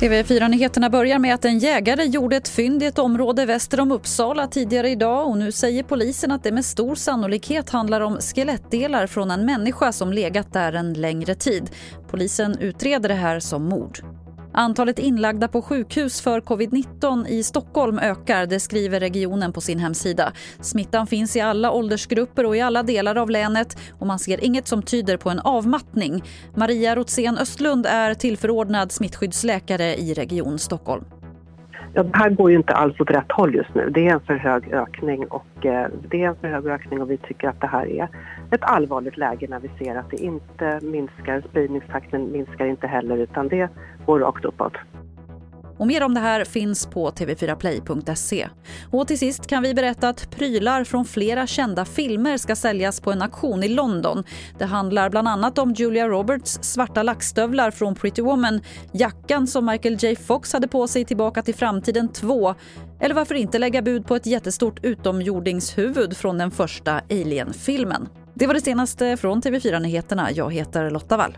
TV4-nyheterna börjar med att en jägare gjorde ett fynd i ett område väster om Uppsala tidigare idag och nu säger polisen att det med stor sannolikhet handlar om skelettdelar från en människa som legat där en längre tid. Polisen utreder det här som mord. Antalet inlagda på sjukhus för covid-19 i Stockholm ökar, det skriver regionen på sin hemsida. Smittan finns i alla åldersgrupper och i alla delar av länet och man ser inget som tyder på en avmattning. Maria Rotsén Östlund är tillförordnad smittskyddsläkare i Region Stockholm. Ja, det här går ju inte alls åt rätt håll just nu. Det är en för hög ökning och eh, det är en för hög ökning och vi tycker att det här är ett allvarligt läge när vi ser att det inte minskar, spridningstakten minskar inte heller utan det går rakt uppåt. Och mer om det här finns på tv4play.se. Och till sist kan vi berätta att prylar från flera kända filmer ska säljas på en auktion i London. Det handlar bland annat om Julia Roberts svarta lackstövlar från Pretty Woman, jackan som Michael J Fox hade på sig Tillbaka till framtiden 2 eller varför inte lägga bud på ett jättestort utomjordingshuvud från den första Alien-filmen. Det var det senaste från TV4 Nyheterna. Jag heter Lotta Wall.